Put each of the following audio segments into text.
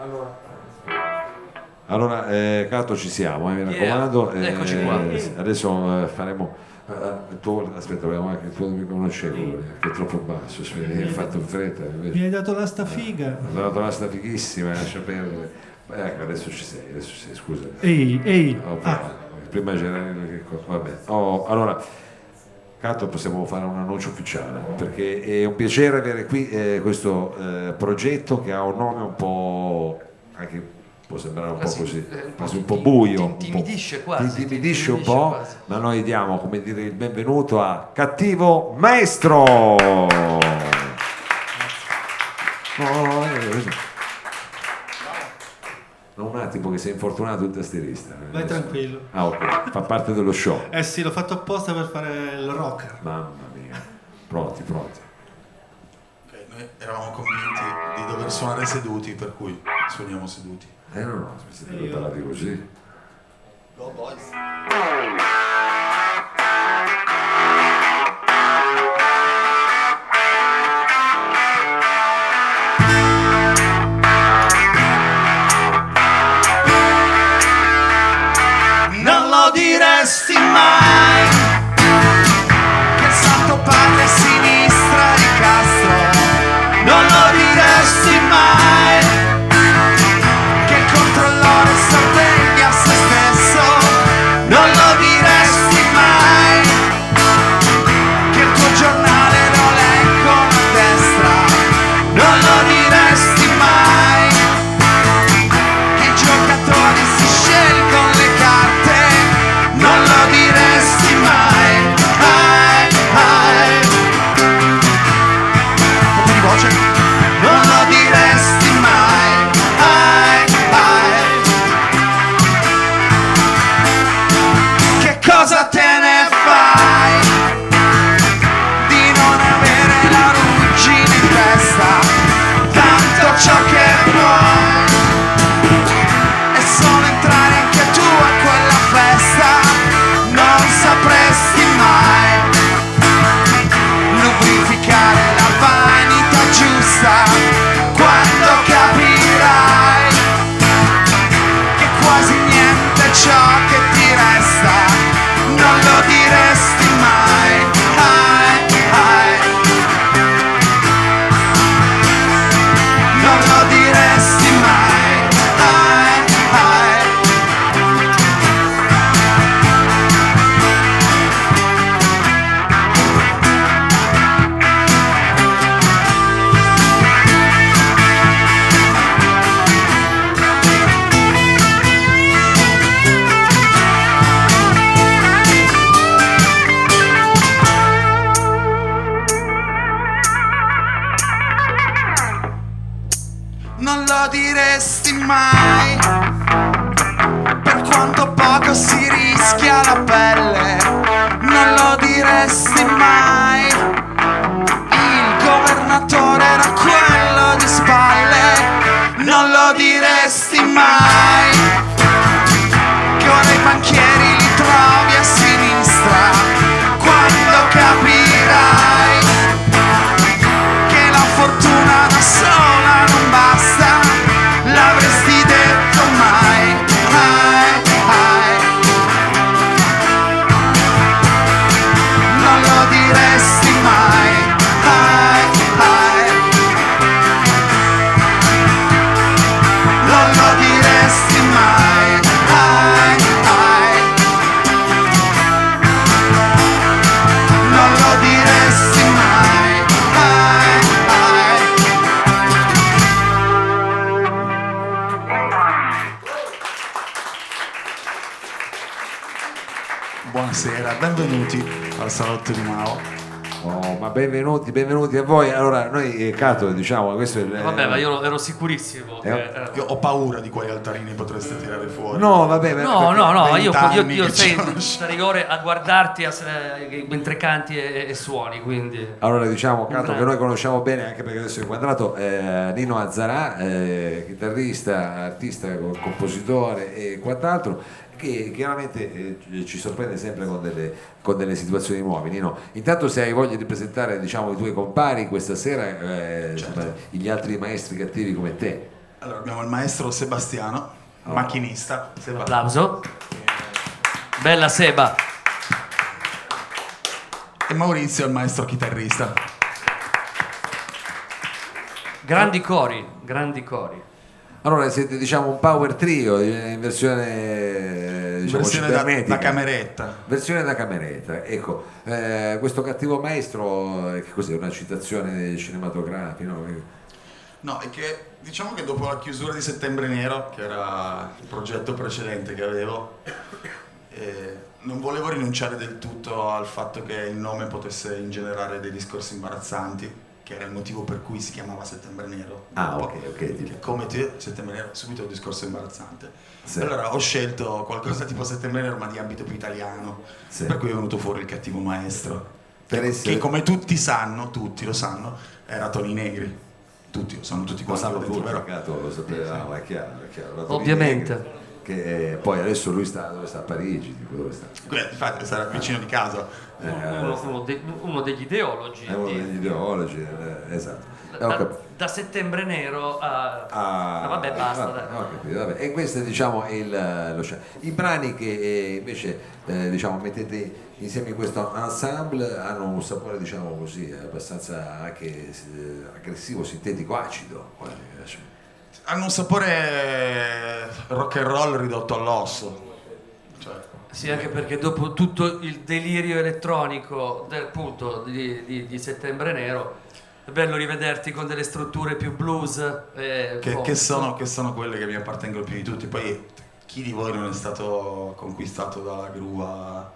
Allora, allora eh, Cato ci siamo, eh, mi Yeah. raccomando. eh, Eccoci qua. Adesso eh, faremo... eh, il tuo- aspetta, abbiamo anche il tuo microfono che è troppo basso, aspetta, hai fatto in fretta. invece- Mi hai dato la sta figa. L'ho trovata sta fighissima, lascia perdere. Ecco, adesso ci sei, adesso ci sei, scusa. Ehi, ehi. Oh, Ah, Prima c'era che co- vabbè. Oh, allora, Cato possiamo fare un annuncio ufficiale perché è un piacere avere qui eh, questo eh, progetto che ha un nome un po' anche può sembrare un po' Quasi, così, eh, po' quasi un po' buio, ti intimidisce quasi, ti intimidisce ti un po', quasi. ma noi diamo come dire il benvenuto a Cattivo Maestro. Oh, eh, No, un attimo che sei infortunato il tastierista. vai tranquillo. Ah, ok, fa parte dello show. Eh sì, l'ho fatto apposta per fare il rocker. Mamma mia, pronti, pronti. Ok, noi eravamo convinti di dover suonare seduti, per cui suoniamo seduti. Eh no, no, mi siete preparati così. Go boys. Benvenuti, benvenuti a voi. Allora, noi, eh, Cato, diciamo, questo è il... Vabbè, ma io ero sicurissimo. Eh, che- eh. Io ho paura di quali altarini potreste tirare fuori. No, vabbè, ma- No, no, no, io, io, io sei conosciamo. starei a guardarti a- eh, mentre canti e, e suoni, quindi... Allora diciamo Cato che noi conosciamo bene anche perché adesso è inquadrato eh, Nino Azzarà, eh, chitarrista, artista, co- compositore e quant'altro che chiaramente eh, ci sorprende sempre con delle, con delle situazioni nuove. Nino, intanto se hai voglia di presentare diciamo, i tuoi compari questa sera, eh, insomma, gli altri maestri cattivi come te. Allora abbiamo il maestro Sebastiano, macchinista. Seba. Applauso. Bella Seba. E Maurizio, il maestro chitarrista. Grandi cori, grandi cori. Allora siete diciamo un power trio in versione, diciamo, Versione da, da cameretta. Versione da cameretta, ecco, eh, questo cattivo maestro, eh, che cos'è? Una citazione cinematografica? No? No, è che diciamo che dopo la chiusura di Settembre Nero, che era il progetto precedente che avevo, eh, non volevo rinunciare del tutto al fatto che il nome potesse ingenerare dei discorsi imbarazzanti, che era il motivo per cui si chiamava Settembre Nero. Ah, ok, ok. Come te, Settembre Nero, subito un discorso imbarazzante. Sì. Allora ho scelto qualcosa tipo Settembre Nero, ma di ambito più italiano, Sì. per cui è venuto fuori il cattivo maestro. Per essere- Che come tutti sanno, tutti lo sanno, era Toni Negri. Tutti lo sanno, tutti Lo quanti sanno là dentro, tutti? Riccardo, lo sapevamo, è chiaro, è chiaro. Ovviamente. Negri, Che eh, poi adesso lui sta, dove sta? A Parigi, tipo, dove sta? Infatti sarà vicino di casa. Eh, Uno, uno de- uno degli ideologi. È uno di- degli ideologi, eh, esatto. Eh, da, da settembre nero a... Ah, Ah, vabbè, basta, vabbè, dai. ho capito, vabbè. E questo è diciamo il, lo I brani che eh, invece eh, diciamo, mettete insieme in questo ensemble hanno un sapore diciamo così abbastanza anche eh, aggressivo, sintetico, acido. Eh. Hanno un sapore rock and roll ridotto all'osso. Cioè, Sì, anche perché dopo tutto il delirio elettronico del punto di, di- di settembre nero, è bello rivederti con delle strutture più blues. eh, che, che sono, che sono quelle che mi appartengono più di tutti. Poi chi di voi non è stato conquistato dalla gruva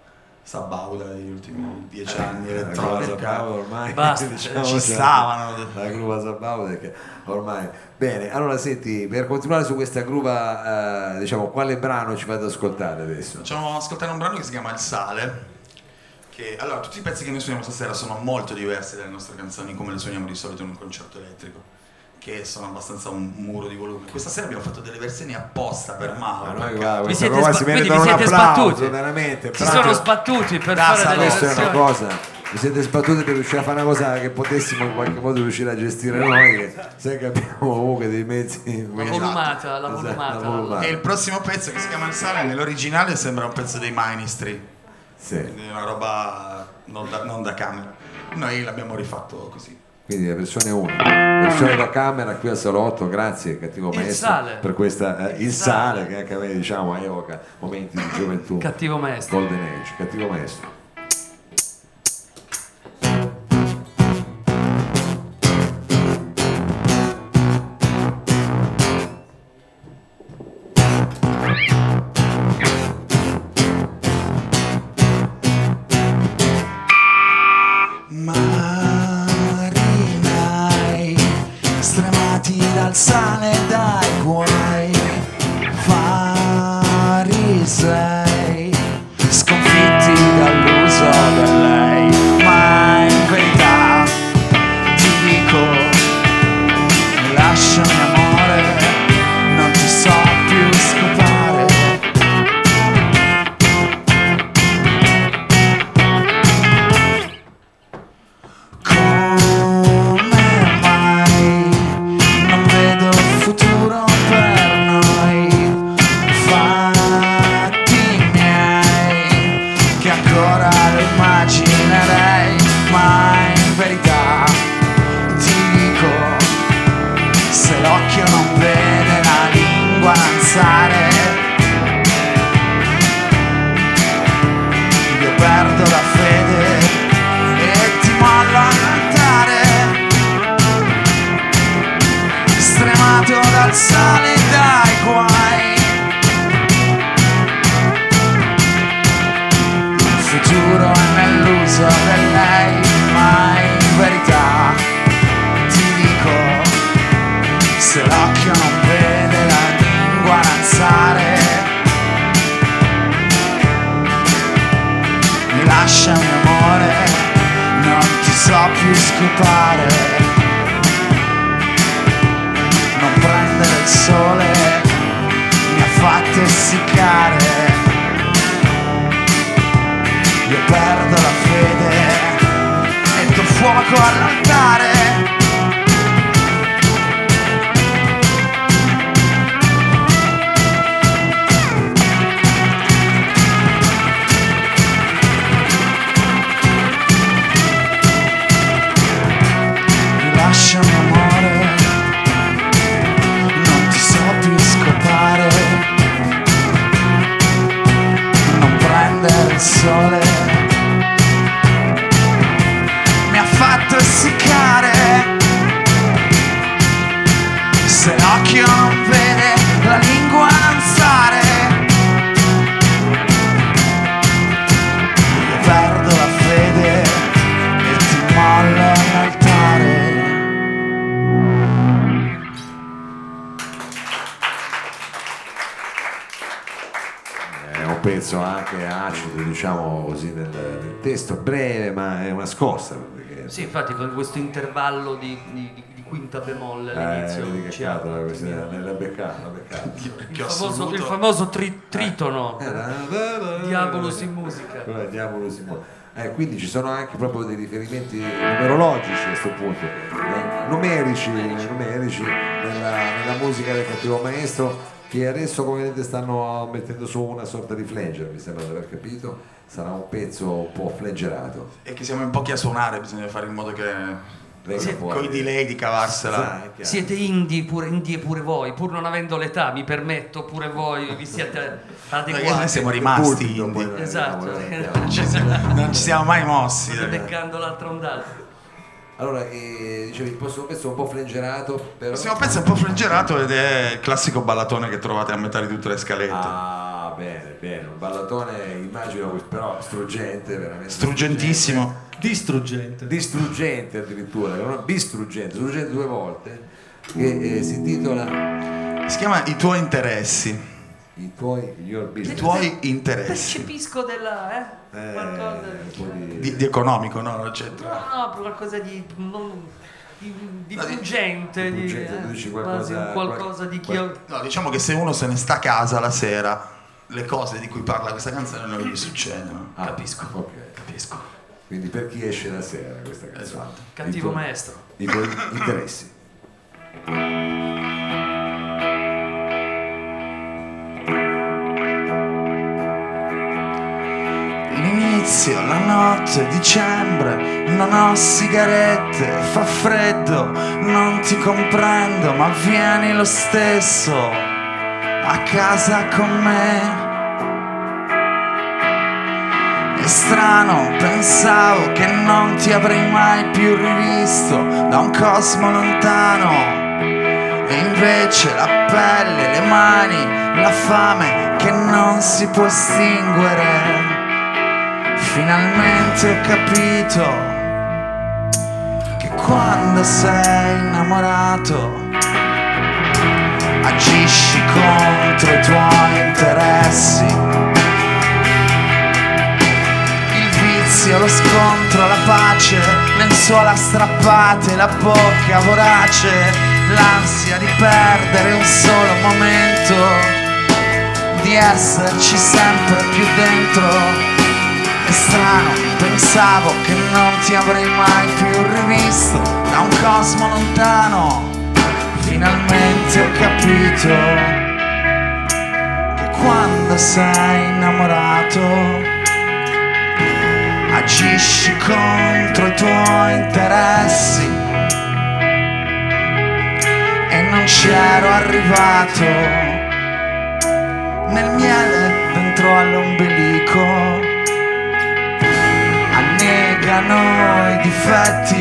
sabauda degli ultimi dieci anni elettronica? Sabauda ormai Basta, diciamo, ci cioè, stavano. la gruva Sabauda che ormai bene allora senti per continuare su questa gruva eh, diciamo quale brano ci fate ascoltare adesso Facciamo ascoltare un brano che si chiama Il Sale. Che, allora, tutti i pezzi che noi suoniamo stasera sono molto diversi dalle nostre canzoni, come le suoniamo di solito in un concerto elettrico, che sono abbastanza un muro di volume. Questa sera abbiamo fatto delle versioni apposta per Ma Mauro. perché- guarda, Vi questa siete sba- si quindi vi siete applauso sbattuti. veramente Si sono sbattuti per Grazie, fare delle questa è una versioni. cosa vi siete sbattuti per riuscire a fare una cosa che potessimo in qualche modo riuscire a gestire noi che sai che abbiamo comunque dei mezzi La volumata, la Esatto, volumata. la volumata. E il prossimo pezzo che si chiama Il Sale, nell'originale sembra un pezzo dei Ministry, Sì. quindi una roba non da, non da camera. Noi l'abbiamo rifatto così. Quindi la versione 1, versione da camera qui al salotto, grazie cattivo Il maestro sale. per questa eh, il, Il sale. sale. che anche a me diciamo evoca momenti di gioventù. Cattivo maestro. Golden Age, cattivo maestro. drive. Stremato dal sale e dai guai. Il futuro è nell'uso del lei ma in verità. Ti dico se l'occhio non vede la lingua alzare mi lasciami amore non ti so più scopare il sole mi ha fatto essiccare. Io perdo la fede metto fuoco all'altare scossa. Perché, Sì, infatti con questo intervallo di, di- di quinta bemolle eh, all'inizio vedi che apre. questa l'ha beccata, l'ha beccata. il famoso, il famoso tri- tritono Eh, Diabolus in musica Quello Diabolus in musica. Eh, quindi ci sono anche proprio dei riferimenti numerologici a questo punto, eh, numerici, numerici nella, nella musica del cattivo maestro che adesso come vedete stanno mettendo su una sorta di flanger, mi sembra di aver capito, sarà un pezzo un po' flangerato. E che siamo in pochi a suonare, bisogna fare in modo che Sì, con i delay di cavarsela. Chiaro. siete indie pure, indie pure voi pur non avendo l'età mi permetto pure voi vi siete Perché noi adeguati siamo rimasti indie. non Esatto. Non ci siamo- non ci siamo mai mossi. state ragazzi. beccando l'altra ondata Allora, eh, dicevi, il prossimo pezzo è un po' flangerato, però... Il prossimo pezzo è un po' flangerato ed è il classico ballatone che trovate a metà di tutte le scalette. Ah, bene, bene, un ballatone immagino, però struggente, veramente. Struggentissimo. Distruggente. Distruggente addirittura, non distruggente, struggente due volte, che eh, si intitola Si chiama I tuoi interessi. I tuoi, your I tuoi interessi. percepisco della eh? Eh, qualcosa di- Di, di economico, no? Non c'entra. no no qualcosa di non- di, di No, di- pungente di di, pungente, dici quasi qualcosa- un qualcosa di chi qual- No, diciamo che se uno se ne sta a casa la sera, le cose di cui parla questa canzone non gli succedono. Ah, capisco. ok. capisco Quindi per chi esce la sera questa canzone? Esatto. cattivo I tuoi- maestro I tuoi interessi. L'inizio, la notte, dicembre, non ho sigarette, fa freddo, non ti comprendo, ma vieni lo stesso a casa con me. È strano, pensavo che non ti avrei mai più rivisto da un cosmo lontano. E invece la pelle, le mani, la fame che non si può estinguere. Finalmente ho capito che quando sei innamorato agisci contro i tuoi interessi. Il vizio, lo scontro, la pace, lenzuola strappate, la bocca vorace, l'ansia di perdere un solo momento, di esserci sempre più dentro. È strano, pensavo che non ti avrei mai più rivisto da un cosmo lontano. Finalmente ho capito che quando sei innamorato agisci contro i tuoi interessi. E non c'ero arrivato nel miele dentro all'ombelico annegano i difetti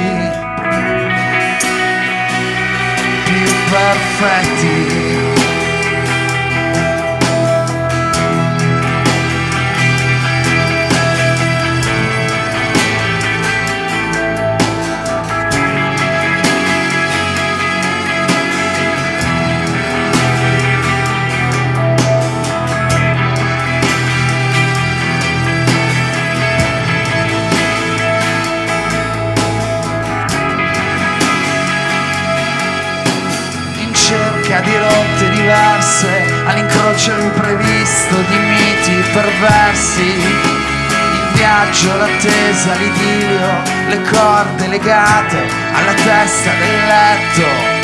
più perfetti. Di rotte diverse, all'incrocio imprevisto di miti perversi. Il viaggio, l'attesa, l'idillio, le corde legate alla testa del letto.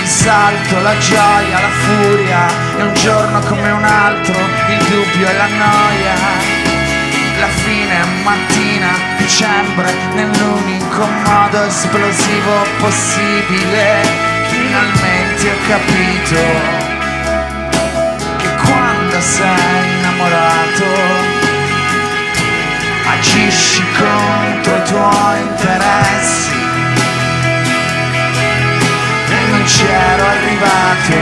Il salto, la gioia, la furia, e un giorno come un altro, il dubbio e la noia. La fine mattina, dicembre, nell'unico modo esplosivo possibile. Finalmente ho capito che quando sei innamorato agisci contro i tuoi interessi. E non c'ero arrivato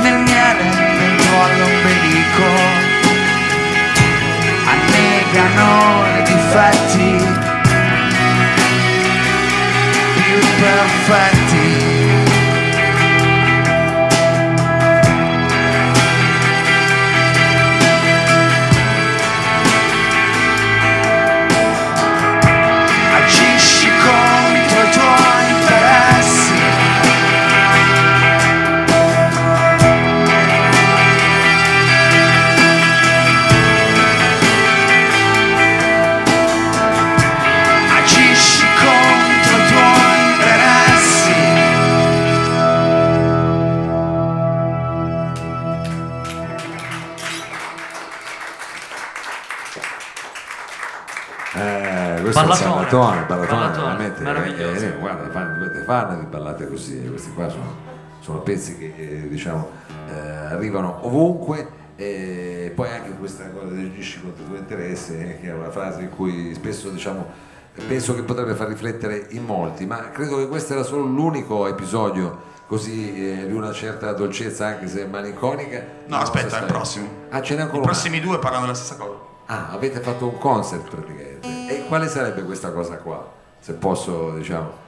nel miele dentro all'ombelico annegano i difetti più ballatone, il ballatone, Ballatone, veramente. eh, eh, guarda, fanno, dovete farne di ballate così, eh, questi qua sono, sono pezzi che eh, diciamo eh, arrivano ovunque. E poi anche questa cosa del gisci contro i tuoi interessi, eh, che è una frase in cui spesso diciamo penso che potrebbe far riflettere in molti, ma credo che questo era solo l'unico episodio così eh, di una certa dolcezza, anche se malinconica. No, aspetta, è il prossimo. Ah, ce n'è I ancora una? prossimi due parlano della stessa cosa. Ah, avete fatto un concert praticamente. Quale sarebbe questa cosa qua? Se posso, diciamo.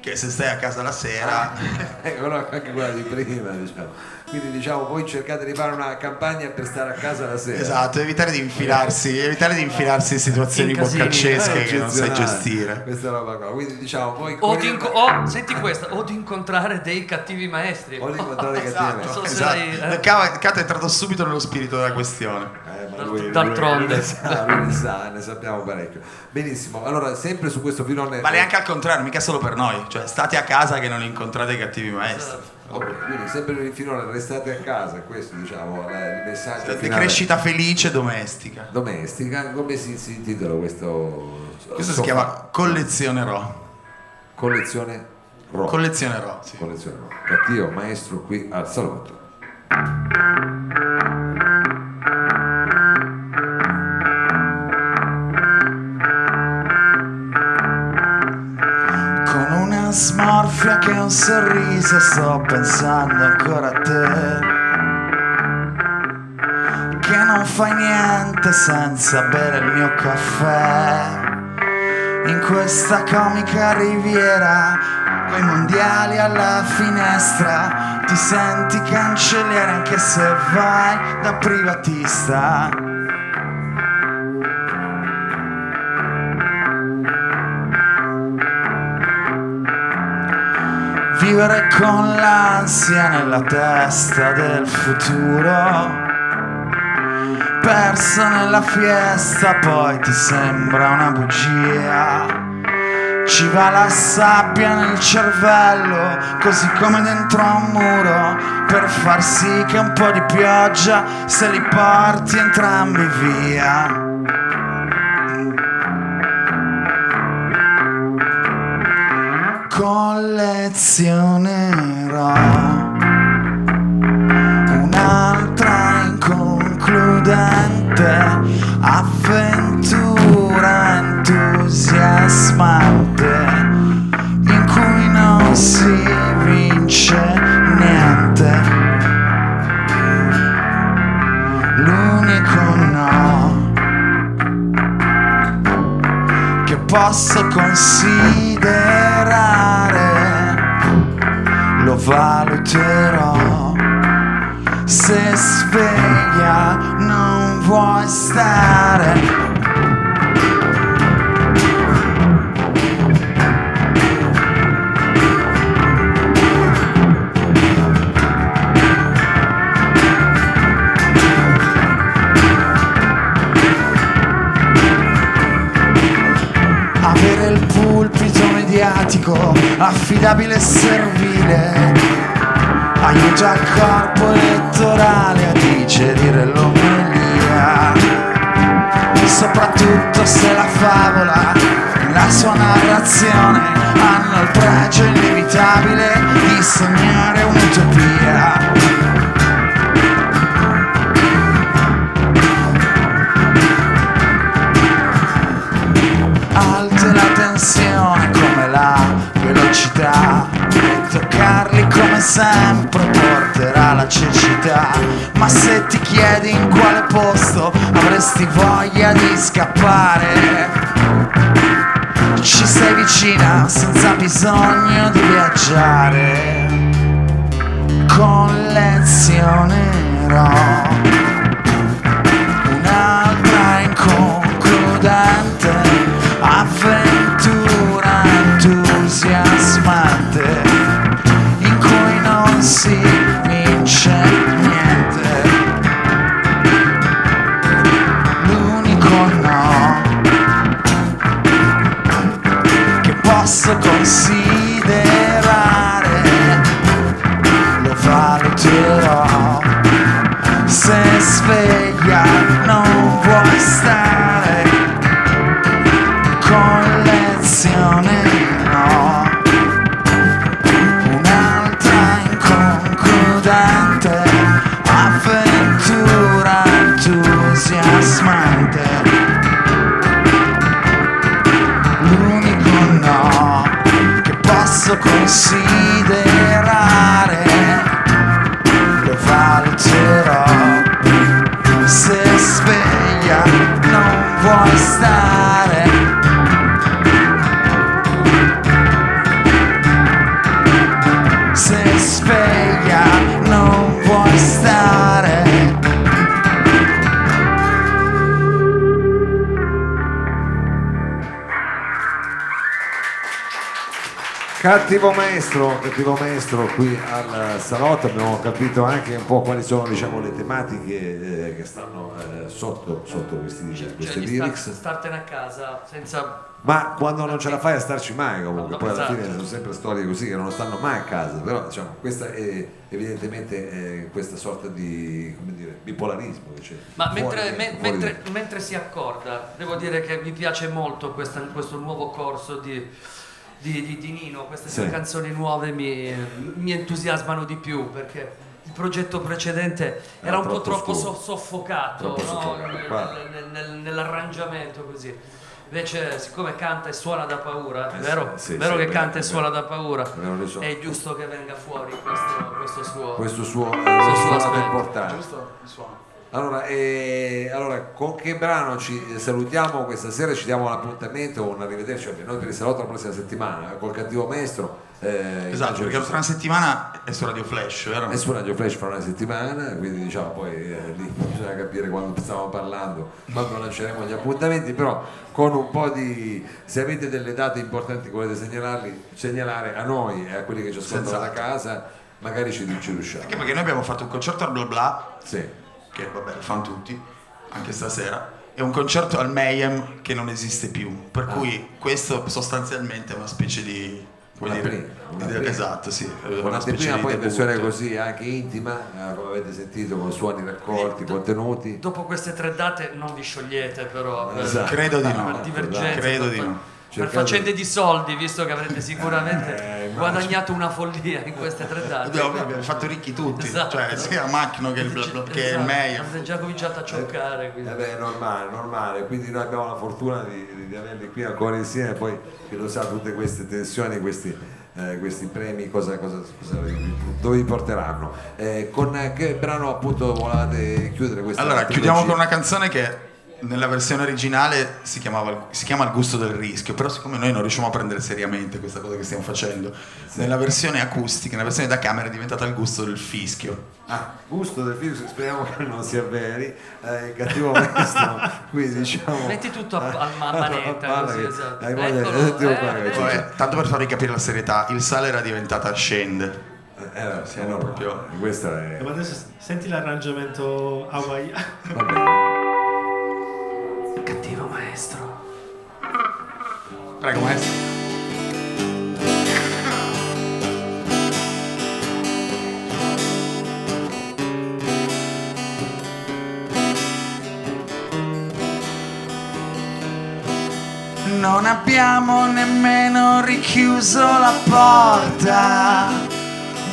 Che se stai a casa la sera... Ecco, no, anche quella di prima, diciamo. Quindi diciamo, voi cercate di fare una campagna per stare a casa la sera. Esatto, evitare di infilarsi, evitare di infilarsi in situazioni In boccaccesche Eh, che non sai gestire. Questa roba qua. Quindi diciamo, voi O di, inco- o, senti questa, o di incontrare dei cattivi maestri. o di incontrare i cattivi Esatto, amici. so se esatto. lei, eh. Cato è entrato subito nello spirito della questione. Lui- lui- d'altronde. lui ne sa, lui ne sa, ne sappiamo parecchio. Benissimo, allora sempre su questo filone. Vale anche al contrario, mica solo per noi. Cioè, state a casa che non incontrate i cattivi maestri. Ok, quindi sempre per il filone restate a casa, questo diciamo è il messaggio finale. crescita felice domestica. domestica, come si, si intitola questo? Questo si sofà? chiama collezionerò. collezione rock. Collezionerò, sì. collezione rock. Cattivo maestro qui al salotto. Smorfia che un sorriso sto pensando ancora a te. Che non fai niente senza bere il mio caffè. In questa comica riviera, coi mondiali alla finestra, ti senti cancelliere anche se vai da privatista. Vivere con l'ansia nella testa del futuro. Perso nella fiesta, poi ti sembra una bugia. Ci va la sabbia nel cervello, così come dentro un muro, per far sì che un po' di pioggia se li porti entrambi via. Collezionerò un'altra inconcludente avventura entusiasmante in cui non si vince niente. Posso considerare lo valuterò. Se sveglia non vuoi stare affidabile e servile. Aiuta il corpo elettorale a digerire l'omelia. Soprattutto se la favola e la sua narrazione hanno il pregio inevitabile di sognare un'utopia cecità ma se ti chiedi in quale posto avresti voglia di scappare ci sei vicina senza bisogno di viaggiare. Collezionerò un'altra Cattivo maestro, cattivo maestro qui al salotto, abbiamo capito anche un po' quali sono diciamo, le tematiche eh, che stanno eh, sotto, sotto questi, Cioè, queste di star- lyrics. startene a casa senza Ma quando non ce la fai a starci mai comunque, No, poi alla esatto. fine sono sempre storie così che non stanno mai a casa, però diciamo, questa è evidentemente eh, questa sorta di come dire, bipolarismo che c'è. Ma fuori mentre, fuori mentre- mentre si accorda, devo dire che mi piace molto questa- questo nuovo corso di, di- di- di Nino, queste Sì. sue canzoni nuove mi, mi entusiasmano di più perché il progetto precedente era, Era un po' troppo troppo scuro. so- soffocato Troppo no? Nel- nel- nel- nell'arrangiamento così. Invece, siccome canta e suona da paura, Eh è vero, sì, sì, vero sì, che beh, canta e beh. suona da paura, so. è giusto che venga fuori questo, questo suo... questo suo, eh, Questo suo aspetto. importante. Giusto? Il suono. Allora, eh, allora, con che brano ci salutiamo questa sera? Ci diamo l'appuntamento, un arrivederci vabbè, noi per il salotto la prossima settimana col cattivo maestro. eh, Esatto, perché tra una settimana è su Radio Flash, vero? È su Radio Flash fra una settimana, quindi diciamo poi eh, lì bisogna capire quando stiamo parlando, quando lanceremo gli appuntamenti, però con un po' di... se avete delle date importanti che volete segnalarli, segnalare a noi e a quelli che ci ascoltano da casa, magari ci, ci riusciamo. Anche perché noi abbiamo fatto un concerto al bla bla, Sì. Che vabbè lo fanno tutti, anche stasera, e un concerto al Mayhem che non esiste più. Per Ah. cui questo sostanzialmente è una specie di... Una dire, prima, una di- prima. esatto, sì. è Una specie prima di poi in versione così anche intima, eh, come avete sentito, con suoni raccolti, contenuti. Dopo queste tre date non vi sciogliete però. per- Esatto. Credo di no. Credo di no. Per faccende di soldi, visto che avrete sicuramente Eh, guadagnato una follia in queste tre date. Abbiamo, abbiamo fatto ricchi tutti, Esatto. cioè sia Macchino che il, bla bla- che il Esatto, Mayhem. Avete già cominciato a cioccare. quindi. Eh beh, è normale, normale, quindi noi abbiamo la fortuna di, di- averli qui ancora insieme, poi chi lo sa tutte queste tensioni, questi, eh, questi premi, cosa, cosa- cosa dove vi porteranno. Eh, con che brano appunto volevate chiudere questa Allora, trilogia? chiudiamo con una canzone che nella versione originale si, chiamava, si chiama Il gusto del rischio, però siccome noi non riusciamo a prendere seriamente questa cosa che stiamo facendo, nella versione acustica, nella versione da camera è diventata Il gusto del fischio. Ah, gusto del film, speriamo che non sia veri, eh, il cattivo maestro, qui diciamo... Metti tutto a, a ma- manetta, così, che- esatto. hai voglia- Eccolo, eh, eh, Vabbè, tanto per farvi capire la serietà, il sale era diventata scende. Eh, eh, Siamo no, proprio- Questa è... Ma adesso senti l'arrangiamento hawaiano. Cattivo maestro. Prego maestro. Non abbiamo nemmeno richiuso la porta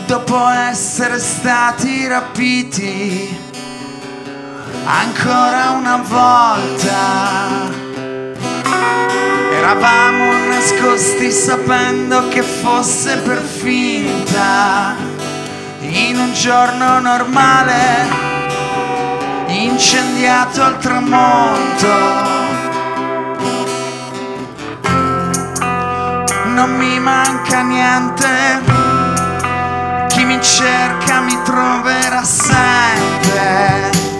dopo essere stati rapiti ancora una volta. Eravamo nascosti sapendo che fosse per finta in un giorno normale incendiato al tramonto. non mi manca niente. Chi mi cerca mi troverà sempre.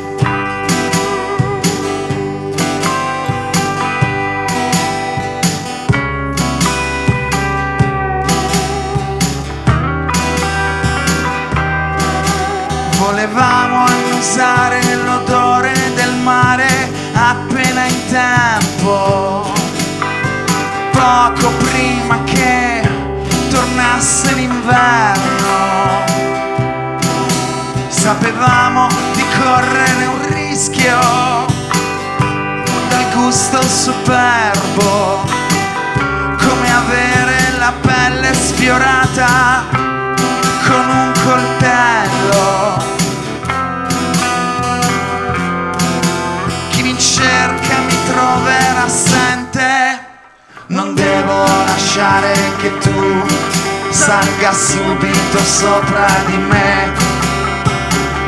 Tempo poco prima che tornasse l'inverno. Sapevamo di correre un rischio dal gusto superbo, come avere la pelle sfiorata con un coltello. Cerca mi troverà assente. Non devo lasciare che tu salga subito sopra di me.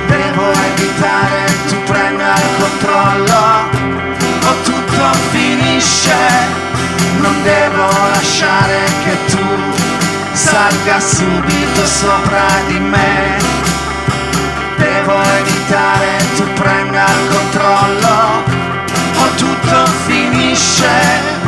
Devo evitare tu prenda il controllo o tutto finisce. Non devo lasciare che tu salga subito sopra di me. Devo evitare tu prenda il controllo o tutto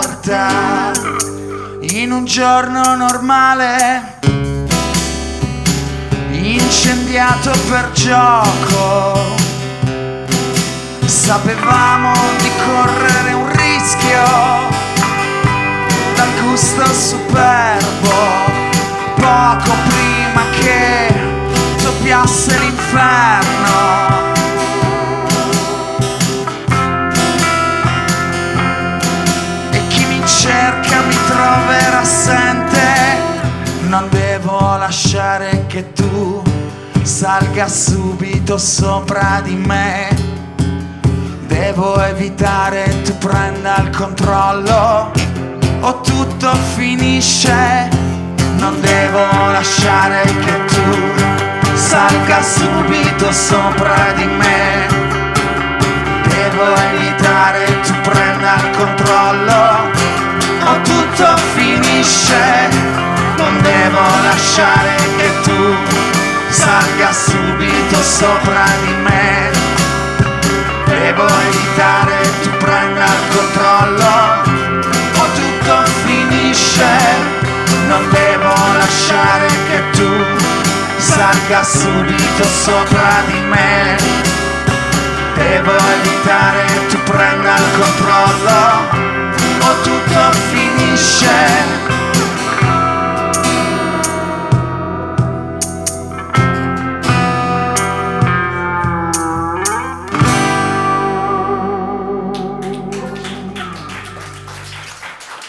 porta in un giorno normale, incendiato per gioco. Sapevamo di correre un rischio dal gusto superbo, poco prima che doppiasse l'inferno. Cerca mi troverà assente. Non devo lasciare che tu salga subito sopra di me. Devo evitare tu prenda il controllo o tutto finisce. Non devo lasciare che tu salga subito sopra di me. Non devo lasciare che tu salga subito sopra di me. Devo evitare tu prenda il controllo o tutto finisce. Non devo lasciare che tu salga subito sopra di me. Devo evitare tu prenda il controllo o tutto finisce.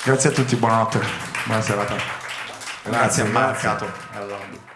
Grazie a tutti, buonanotte, buona serata. Grazie, Marcato. grazie. Allora.